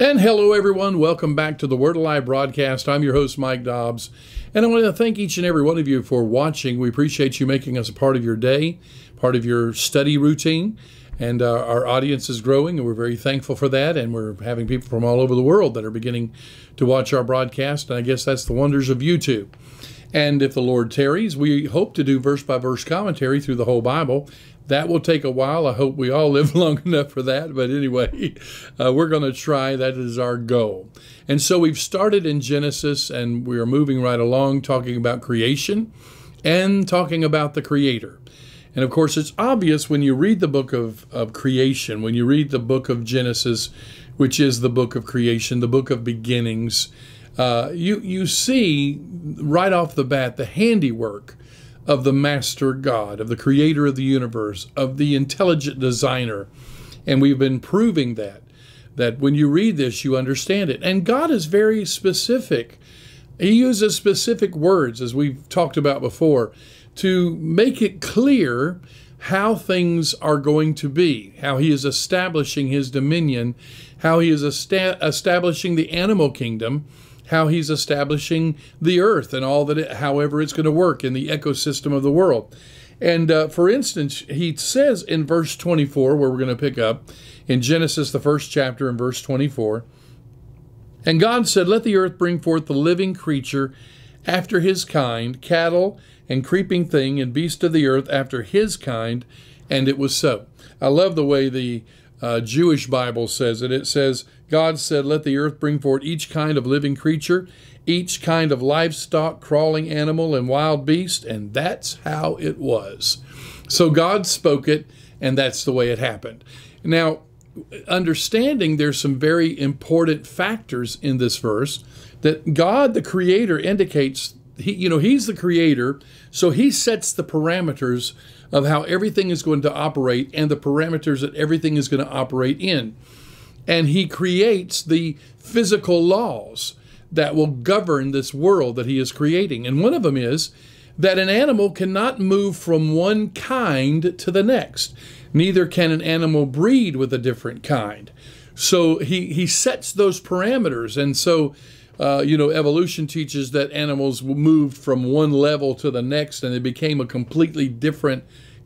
And hello, everyone. Welcome back to the Word Alive broadcast. I'm your host, Mike Dobbs. And I want to thank each and every one of you for watching. We appreciate you making us a part of your day, part of your study routine. And uh, our audience is growing, and we're very thankful for that. And we're having people from all over the world that are beginning to watch our broadcast. And I guess that's the wonders of YouTube. And if the Lord tarries, we hope to do verse by verse commentary through the whole Bible. That will take a while. I hope we all live long enough for that. But anyway, uh, we're going to try. That is our goal. And so we've started in Genesis and we are moving right along talking about creation and talking about the Creator. And of course, it's obvious when you read the book of, of creation, when you read the book of Genesis, which is the book of creation, the book of beginnings, uh, you, you see right off the bat the handiwork of the master God, of the creator of the universe, of the intelligent designer. And we've been proving that, that when you read this, you understand it. And God is very specific. He uses specific words, as we've talked about before, to make it clear how things are going to be, how He is establishing His dominion, how He is establishing the animal kingdom how he's establishing the earth and all that, it, however, it's going to work in the ecosystem of the world. And uh, for instance, he says in verse 24, where we're going to pick up in Genesis, the first chapter, in verse 24, and God said, Let the earth bring forth the living creature after his kind, cattle and creeping thing and beast of the earth after his kind. And it was so. I love the way the uh, Jewish Bible says it. It says, God said, Let the earth bring forth each kind of living creature, each kind of livestock, crawling animal, and wild beast. And that's how it was. So God spoke it, and that's the way it happened. Now, understanding there's some very important factors in this verse that God, the creator, indicates he, you know, he's the creator, so he sets the parameters of how everything is going to operate and the parameters that everything is going to operate in and he creates the physical laws that will govern this world that he is creating. And one of them is that an animal cannot move from one kind to the next. Neither can an animal breed with a different kind. So he, he sets those parameters. And so, uh, you know, evolution teaches that animals moved from one level to the next and they became a completely different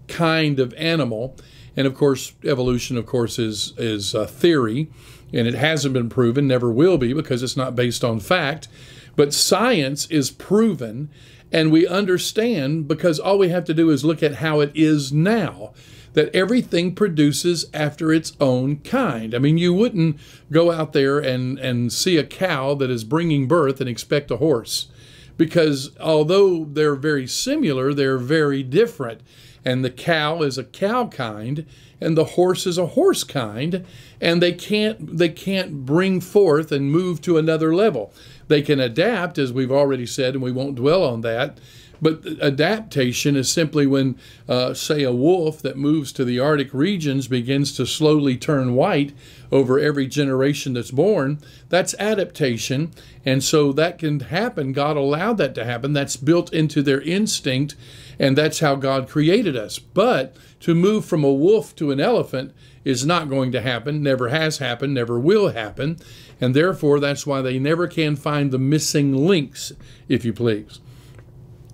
kind of animal. And of course, evolution, of course, is is a theory, and it hasn't been proven, never will be, because it's not based on fact. But science is proven, and we understand because all we have to do is look at how it is now. That everything produces after its own kind. I mean, you wouldn't go out there and, and see a cow that is bringing birth and expect a horse because although they're very similar, they're very different and the cow is a cow kind and the horse is a horse kind and they can't they can't bring forth and move to another level. They can adapt as we've already said and we won't dwell on that but adaptation is simply when, uh, say, a wolf that moves to the Arctic regions begins to slowly turn white over every generation that's born. That's adaptation. And so that can happen. God allowed that to happen. That's built into their instinct. And that's how God created us. But to move from a wolf to an elephant is not going to happen, never has happened, never will happen. And therefore, that's why they never can find the missing links, if you please.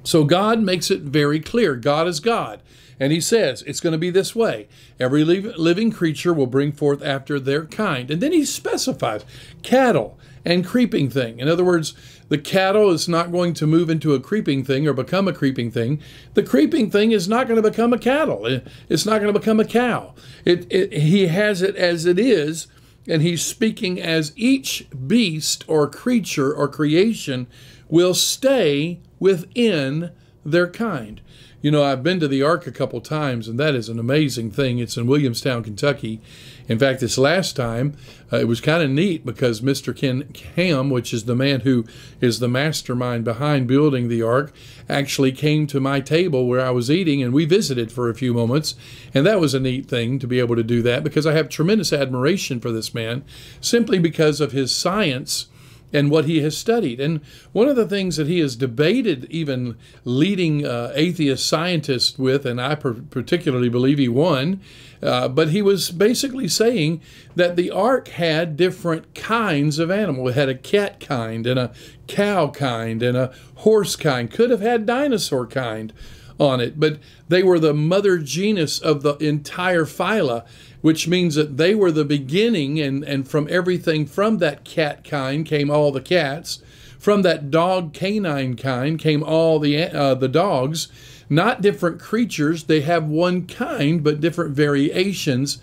So God makes it very clear. God is God. And he says it's going to be this way. Every living creature will bring forth after their kind. And then he specifies cattle and creeping thing. In other words, the cattle is not going to move into a creeping thing or become a creeping thing. The creeping thing is not going to become a cattle. It's not going to become a cow. It, it, he has it as it is, and he's speaking as each beast or creature or creation will stay within their kind. You know, I've been to the Ark a couple times, and that is an amazing thing. It's in Williamstown, Kentucky. In fact, this last time, uh, it was kind of neat because Mr. Ken Ham, which is the man who is the mastermind behind building the Ark, actually came to my table where I was eating, and we visited for a few moments. And that was a neat thing to be able to do that because I have tremendous admiration for this man simply because of his science and what he has studied. And one of the things that he has debated, even leading uh, atheist scientists with, and I particularly believe he won, uh, but he was basically saying that the ark had different kinds of animal. It had a cat kind and a cow kind and a horse kind, could have had dinosaur kind on it, but they were the mother genus of the entire phyla which means that they were the beginning, and, and from everything from that cat kind came all the cats. From that dog canine kind came all the, uh, the dogs. Not different creatures, they have one kind, but different variations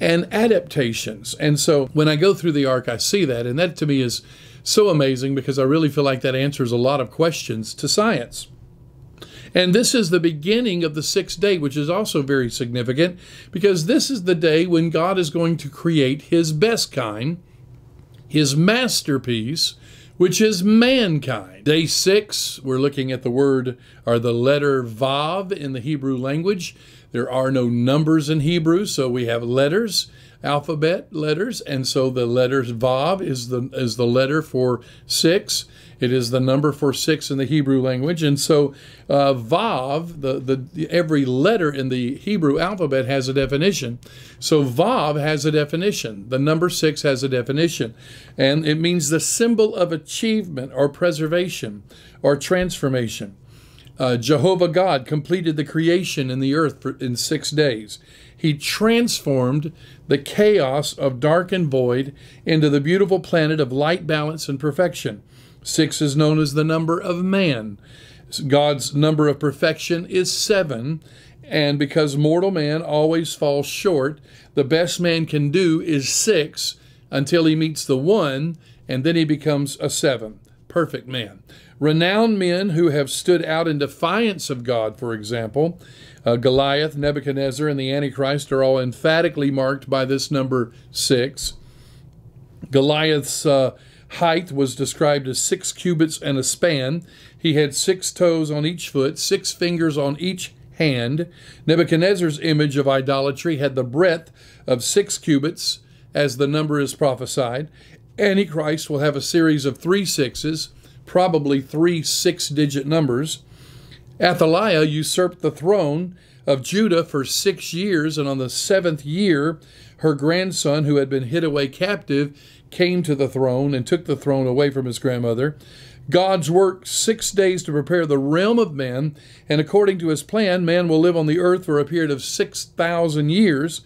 and adaptations. And so when I go through the ark, I see that, and that to me is so amazing because I really feel like that answers a lot of questions to science. And this is the beginning of the sixth day, which is also very significant because this is the day when God is going to create his best kind, his masterpiece, which is mankind. Day six, we're looking at the word or the letter Vav in the Hebrew language. There are no numbers in Hebrew, so we have letters, alphabet letters, and so the letters Vav is the is the letter for six. It is the number for six in the Hebrew language, and so uh, Vav, the, the every letter in the Hebrew alphabet has a definition. So Vav has a definition. The number six has a definition, and it means the symbol of achievement or preservation or transformation. Uh, Jehovah God completed the creation in the earth for, in six days. He transformed the chaos of dark and void into the beautiful planet of light, balance, and perfection. Six is known as the number of man. God's number of perfection is seven. And because mortal man always falls short, the best man can do is six until he meets the one, and then he becomes a seven. Perfect man. Renowned men who have stood out in defiance of God, for example, uh, Goliath, Nebuchadnezzar, and the Antichrist are all emphatically marked by this number six. Goliath's uh, height was described as six cubits and a span. He had six toes on each foot, six fingers on each hand. Nebuchadnezzar's image of idolatry had the breadth of six cubits, as the number is prophesied. Antichrist will have a series of three sixes, probably three six digit numbers. Athaliah usurped the throne of Judah for six years, and on the seventh year, her grandson, who had been hid away captive, came to the throne and took the throne away from his grandmother. God's work six days to prepare the realm of man, and according to his plan, man will live on the earth for a period of 6,000 years.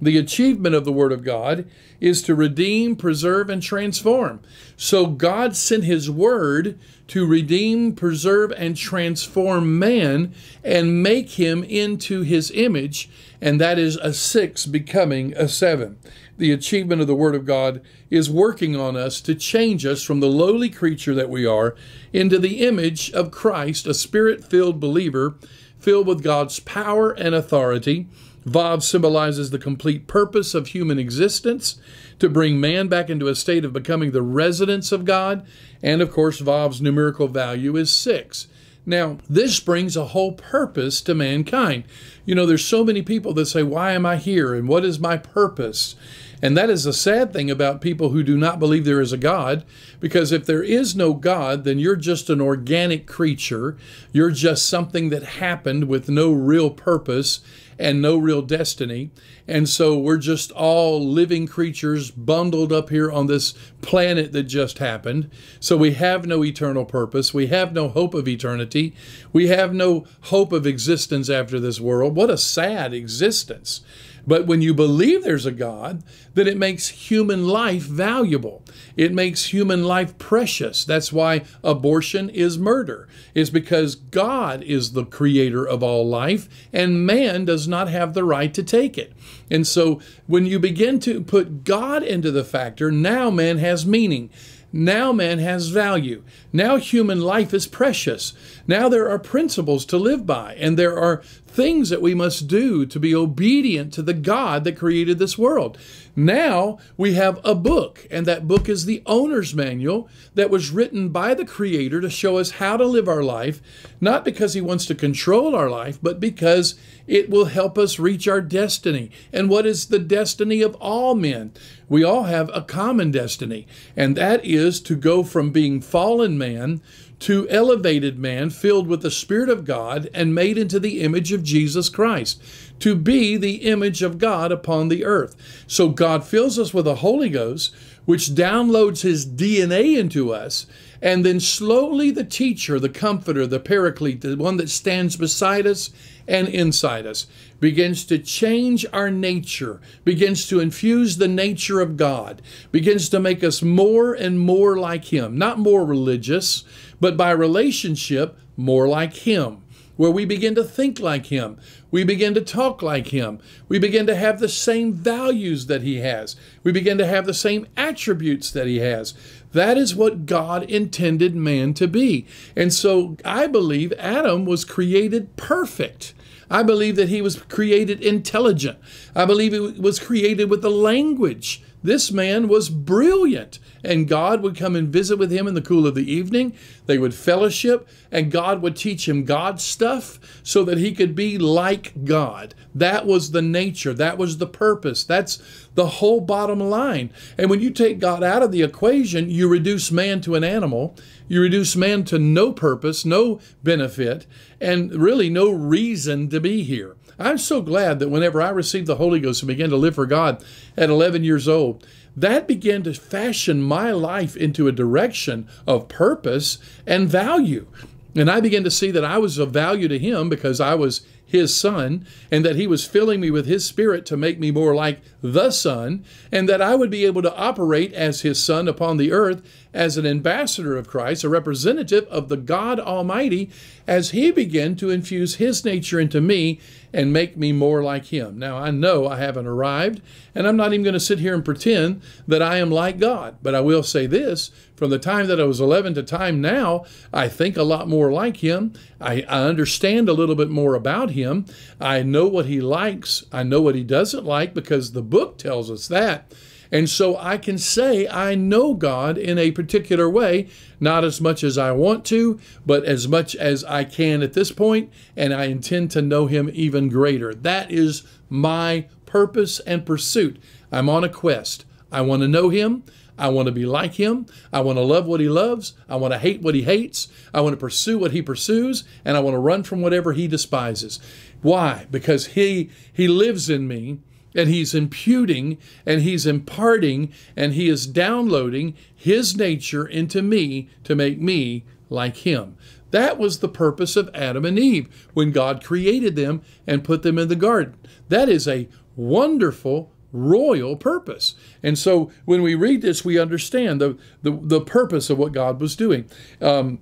The achievement of the Word of God is to redeem, preserve, and transform. So God sent His Word to redeem, preserve, and transform man and make him into His image, and that is a six becoming a seven the achievement of the Word of God is working on us to change us from the lowly creature that we are into the image of Christ, a spirit filled believer filled with God's power and authority. Vav symbolizes the complete purpose of human existence to bring man back into a state of becoming the residence of God. And of course, Vav's numerical value is six. Now, this brings a whole purpose to mankind. You know, there's so many people that say, Why am I here? And what is my purpose? And that is a sad thing about people who do not believe there is a God, because if there is no God, then you're just an organic creature. You're just something that happened with no real purpose and no real destiny. And so we're just all living creatures bundled up here on this planet that just happened. So we have no eternal purpose. We have no hope of eternity. We have no hope of existence after this world. What a sad existence. But when you believe there's a God, then it makes human life valuable. It makes human life precious. That's why abortion is murder, is because God is the creator of all life and man does not have the right to take it. And so when you begin to put God into the factor, now man has meaning. Now man has value. Now human life is precious. Now there are principles to live by, and there are things that we must do to be obedient to the God that created this world. Now we have a book, and that book is the owner's manual that was written by the Creator to show us how to live our life, not because He wants to control our life, but because it will help us reach our destiny. And what is the destiny of all men? We all have a common destiny, and that is to go from being fallen man to elevated man filled with the Spirit of God and made into the image of Jesus Christ, to be the image of God upon the earth. So God fills us with the Holy Ghost, which downloads his DNA into us, and then slowly the teacher, the comforter, the paraclete, the one that stands beside us and inside us, begins to change our nature, begins to infuse the nature of God, begins to make us more and more like Him. Not more religious, but by relationship, more like Him where we begin to think like Him. We begin to talk like Him. We begin to have the same values that He has. We begin to have the same attributes that He has. That is what God intended man to be. And so I believe Adam was created perfect. I believe that he was created intelligent. I believe he was created with a language. This man was brilliant, and God would come and visit with him in the cool of the evening. They would fellowship, and God would teach him God stuff so that he could be like God. That was the nature, that was the purpose, that's the whole bottom line. And when you take God out of the equation, you reduce man to an animal, you reduce man to no purpose, no benefit, and really no reason to be here. I'm so glad that whenever I received the Holy Ghost and began to live for God at 11 years old, that began to fashion my life into a direction of purpose and value. And I began to see that I was of value to Him because I was his son, and that he was filling me with his spirit to make me more like the son, and that I would be able to operate as his son upon the earth as an ambassador of Christ, a representative of the God Almighty, as he began to infuse his nature into me and make me more like him. Now, I know I haven't arrived, and I'm not even going to sit here and pretend that I am like God, but I will say this from the time that I was 11 to time now, I think a lot more like him. I, I understand a little bit more about him. I know what he likes. I know what he doesn't like because the book tells us that. And so I can say I know God in a particular way, not as much as I want to, but as much as I can at this point, and I intend to know Him even greater. That is my purpose and pursuit. I'm on a quest. I want to know Him. I want to be like him. I want to love what he loves. I want to hate what he hates. I want to pursue what he pursues, and I want to run from whatever he despises. Why? Because he he lives in me and he's imputing and he's imparting and he is downloading his nature into me to make me like him. That was the purpose of Adam and Eve when God created them and put them in the garden. That is a wonderful royal purpose. And so when we read this, we understand the, the, the purpose of what God was doing. Um,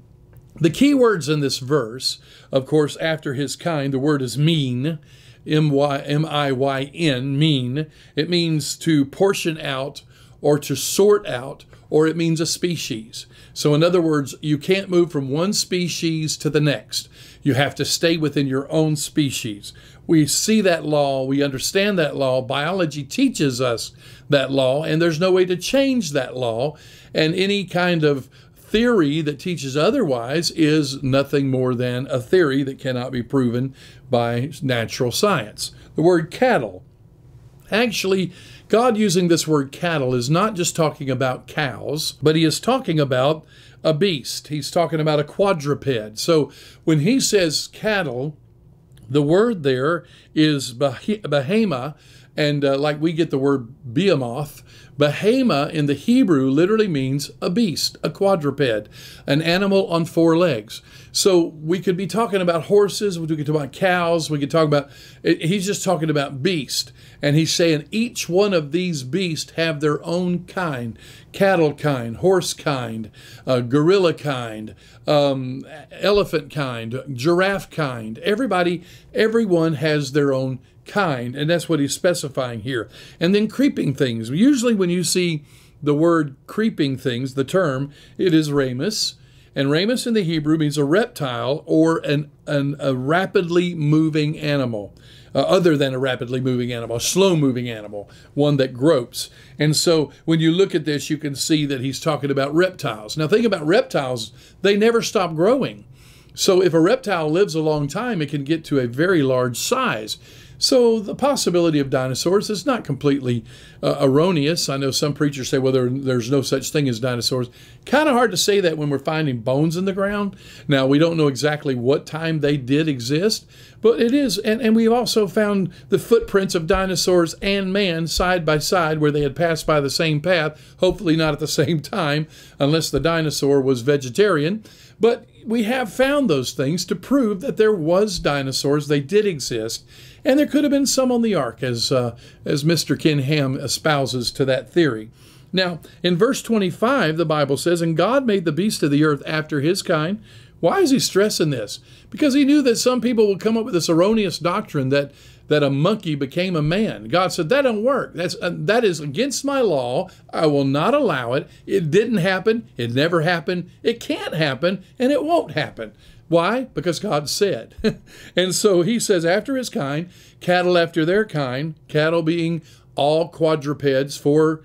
the key words in this verse, of course, after his kind, the word is mean, M Y M I Y N, mean. It means to portion out or to sort out, or it means a species. So, in other words, you can't move from one species to the next. You have to stay within your own species. We see that law, we understand that law. Biology teaches us that law, and there's no way to change that law. And any kind of theory that teaches otherwise is nothing more than a theory that cannot be proven by natural science. The word cattle. Actually, God using this word cattle is not just talking about cows, but he is talking about a beast. He's talking about a quadruped. So when he says cattle, the word there is behema, and uh, like we get the word behemoth, behema in the Hebrew literally means a beast, a quadruped, an animal on four legs. So we could be talking about horses, we could talk about cows, we could talk about, he's just talking about beast. And he's saying each one of these beasts have their own kind cattle kind, horse kind, uh, gorilla kind, um, elephant kind, giraffe kind. Everybody, everyone has their own kind, and that's what he's specifying here. And then creeping things. Usually, when you see the word creeping things, the term, it is ramus And ramus in the Hebrew means a reptile or an, an a rapidly moving animal. Uh, other than a rapidly moving animal, a slow moving animal, one that gropes. And so when you look at this, you can see that he's talking about reptiles. Now, think about reptiles, they never stop growing. So if a reptile lives a long time, it can get to a very large size. So the possibility of dinosaurs is not completely uh, erroneous. I know some preachers say, well, there, there's no such thing as dinosaurs. Kind of hard to say that when we're finding bones in the ground. Now, we don't know exactly what time they did exist, but it is. And, and we've also found the footprints of dinosaurs and man side by side where they had passed by the same path, hopefully not at the same time, unless the dinosaur was vegetarian. But we have found those things to prove that there was dinosaurs. They did exist and there could have been some on the ark, as, uh, as Mr. Ken Ham espouses to that theory. Now, in verse 25, the Bible says, And God made the beast of the earth after his kind. Why is he stressing this? Because he knew that some people would come up with this erroneous doctrine that, that a monkey became a man. God said, That don't work. That's, uh, that is against my law. I will not allow it. It didn't happen. It never happened. It can't happen. And it won't happen. Why? Because God said. and so he says, after his kind, cattle after their kind, cattle being all quadrupeds, four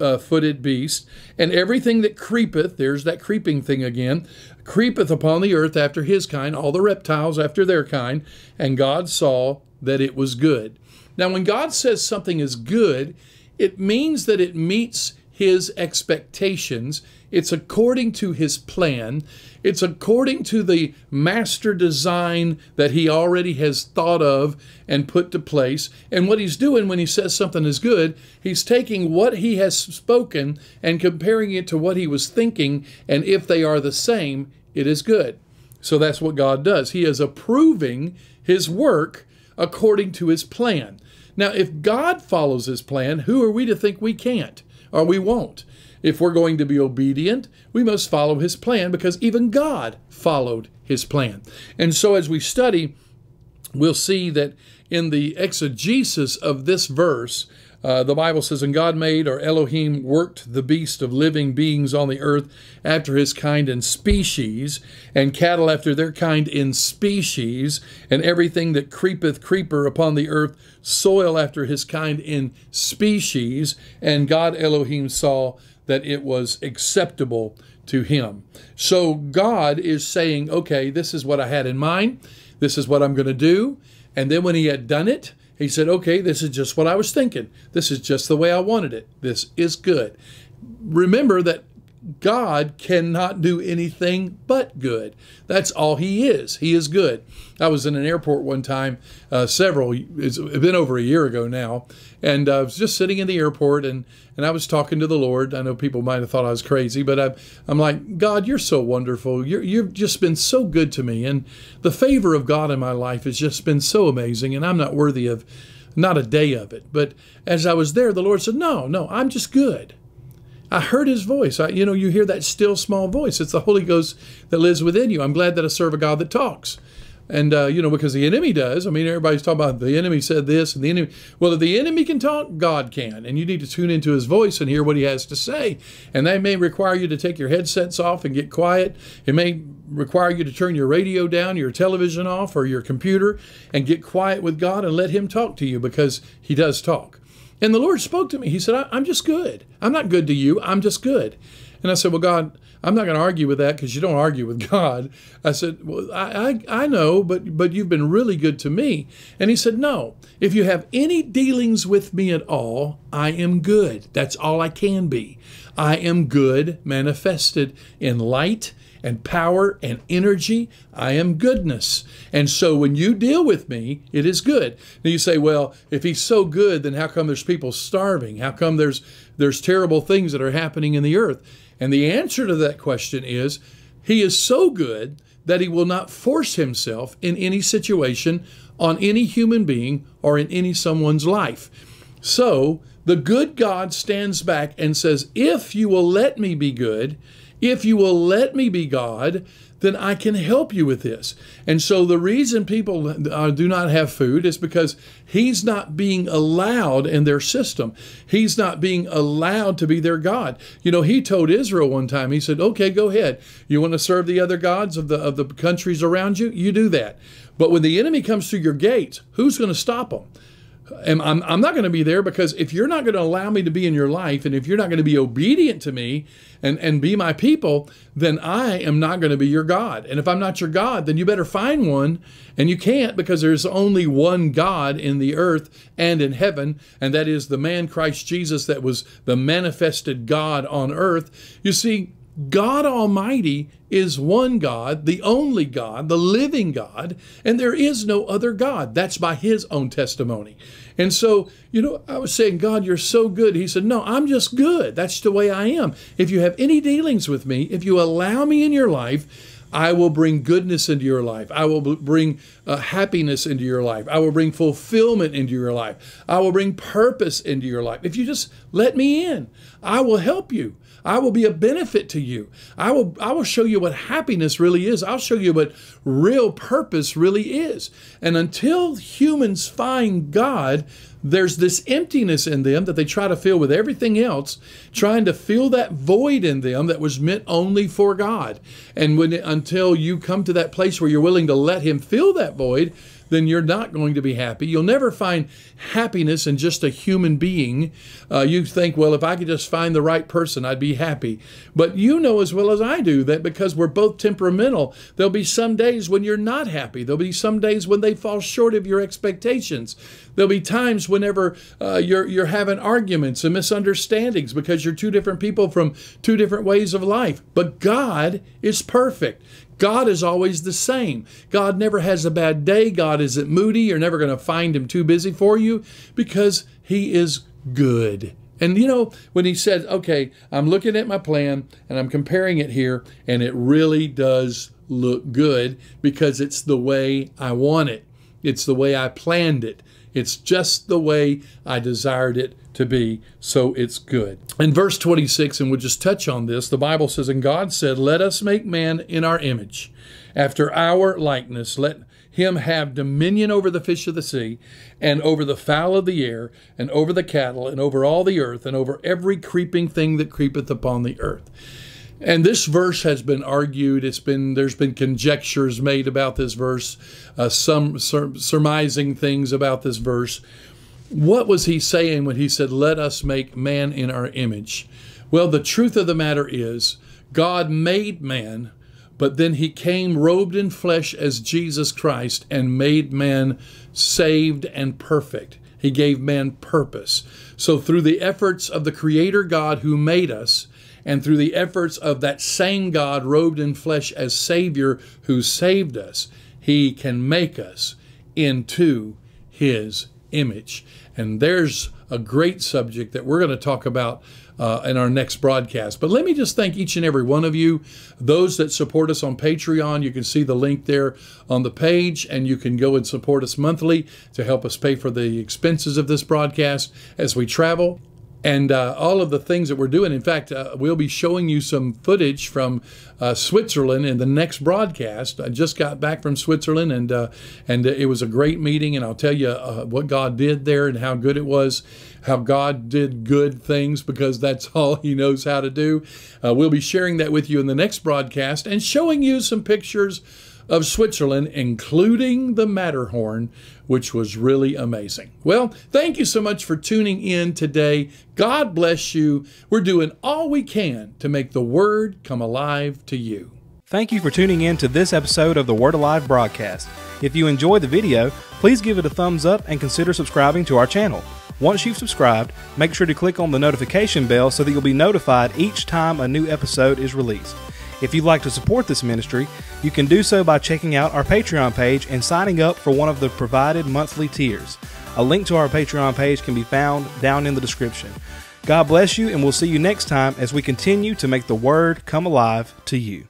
uh, footed beasts, and everything that creepeth, there's that creeping thing again, creepeth upon the earth after his kind, all the reptiles after their kind, and God saw that it was good. Now, when God says something is good, it means that it meets his expectations. It's according to his plan. It's according to the master design that he already has thought of and put to place. And what he's doing when he says something is good, he's taking what he has spoken and comparing it to what he was thinking. And if they are the same, it is good. So that's what God does. He is approving his work according to his plan. Now, if God follows his plan, who are we to think we can't? or we won't. If we're going to be obedient, we must follow his plan because even God followed his plan. And so as we study, we'll see that in the exegesis of this verse, uh, the Bible says, And God made, or Elohim worked the beast of living beings on the earth after his kind and species, and cattle after their kind in species, and everything that creepeth creeper upon the earth, soil after his kind in species. And God Elohim saw that it was acceptable to him. So God is saying, Okay, this is what I had in mind, this is what I'm going to do. And then when he had done it, he said, okay, this is just what I was thinking. This is just the way I wanted it. This is good. Remember that God cannot do anything but good. That's all He is. He is good. I was in an airport one time, uh, several, it's been over a year ago now, and I was just sitting in the airport and, and I was talking to the Lord. I know people might have thought I was crazy, but I, I'm like, God, you're so wonderful. You're, you've just been so good to me. And the favor of God in my life has just been so amazing, and I'm not worthy of not a day of it. But as I was there, the Lord said, No, no, I'm just good. I heard his voice. I, you know, you hear that still small voice. It's the Holy Ghost that lives within you. I'm glad that I serve a God that talks. And, uh, you know, because the enemy does. I mean, everybody's talking about the enemy said this and the enemy. Well, if the enemy can talk, God can. And you need to tune into his voice and hear what he has to say. And that may require you to take your headsets off and get quiet. It may require you to turn your radio down, your television off, or your computer and get quiet with God and let him talk to you because he does talk. And the Lord spoke to me. He said, I'm just good. I'm not good to you. I'm just good. And I said, Well, God, I'm not going to argue with that because you don't argue with God. I said, Well, I, I, I know, but, but you've been really good to me. And he said, No, if you have any dealings with me at all, I am good. That's all I can be. I am good manifested in light and power and energy. I am goodness. And so when you deal with me, it is good. Now you say, well, if he's so good, then how come there's people starving? How come there's there's terrible things that are happening in the earth? And the answer to that question is he is so good that he will not force himself in any situation on any human being or in any someone's life. So The good God stands back and says, If you will let me be good, if you will let me be God, then I can help you with this. And so the reason people uh, do not have food is because he's not being allowed in their system. He's not being allowed to be their God. You know, he told Israel one time, he said, "Okay, go ahead. You want to serve the other gods of the of the countries around you? You do that. But when the enemy comes through your gates, who's going to stop them?" And I'm, I'm not going to be there because if you're not going to allow me to be in your life and if you're not going to be obedient to me and, and be my people, then I am not going to be your God. And if I'm not your God, then you better find one. And you can't because there's only one God in the earth and in heaven, and that is the man Christ Jesus that was the manifested God on earth. You see, God Almighty is one God, the only God, the living God, and there is no other God. That's by His own testimony. And so, you know, I was saying, God, you're so good. He said, No, I'm just good. That's the way I am. If you have any dealings with me, if you allow me in your life, I will bring goodness into your life. I will bring uh, happiness into your life. I will bring fulfillment into your life. I will bring purpose into your life. If you just let me in, I will help you. I will be a benefit to you. I will I will show you what happiness really is. I'll show you what real purpose really is. And until humans find God, there's this emptiness in them that they try to fill with everything else, trying to fill that void in them that was meant only for God. And when until you come to that place where you're willing to let him fill that void, then you're not going to be happy. You'll never find happiness in just a human being. Uh, you think, well, if I could just find the right person, I'd be happy. But you know as well as I do that because we're both temperamental, there'll be some days when you're not happy. There'll be some days when they fall short of your expectations. There'll be times whenever uh, you're you're having arguments and misunderstandings because you're two different people from two different ways of life. But God is perfect. God is always the same. God never has a bad day. God isn't moody. You're never going to find him too busy for you because he is good. And you know, when he said, okay, I'm looking at my plan and I'm comparing it here, and it really does look good because it's the way I want it. It's the way I planned it. It's just the way I desired it to be, so it's good. In verse 26, and we'll just touch on this, the Bible says, And God said, Let us make man in our image, after our likeness. Let him have dominion over the fish of the sea, and over the fowl of the air, and over the cattle, and over all the earth, and over every creeping thing that creepeth upon the earth. And this verse has been argued. It's been there's been conjectures made about this verse, uh, some sur- surmising things about this verse. What was he saying when he said, "Let us make man in our image"? Well, the truth of the matter is, God made man, but then he came robed in flesh as Jesus Christ and made man saved and perfect. He gave man purpose. So through the efforts of the Creator God who made us and through the efforts of that same God robed in flesh as Savior who saved us, He can make us into His image. And there's a great subject that we're going to talk about uh, in our next broadcast. But let me just thank each and every one of you. Those that support us on Patreon, you can see the link there on the page, and you can go and support us monthly to help us pay for the expenses of this broadcast as we travel and uh, all of the things that we're doing. In fact, uh, we'll be showing you some footage from uh, Switzerland in the next broadcast. I just got back from Switzerland, and uh, and it was a great meeting. And I'll tell you uh, what God did there and how good it was. How God did good things because that's all He knows how to do. Uh, we'll be sharing that with you in the next broadcast and showing you some pictures of Switzerland, including the Matterhorn, which was really amazing. Well, thank you so much for tuning in today. God bless you. We're doing all we can to make the Word come alive to you. Thank you for tuning in to this episode of the Word Alive broadcast. If you enjoyed the video, please give it a thumbs up and consider subscribing to our channel. Once you've subscribed, make sure to click on the notification bell so that you'll be notified each time a new episode is released. If you'd like to support this ministry, you can do so by checking out our Patreon page and signing up for one of the provided monthly tiers. A link to our Patreon page can be found down in the description. God bless you, and we'll see you next time as we continue to make the Word come alive to you.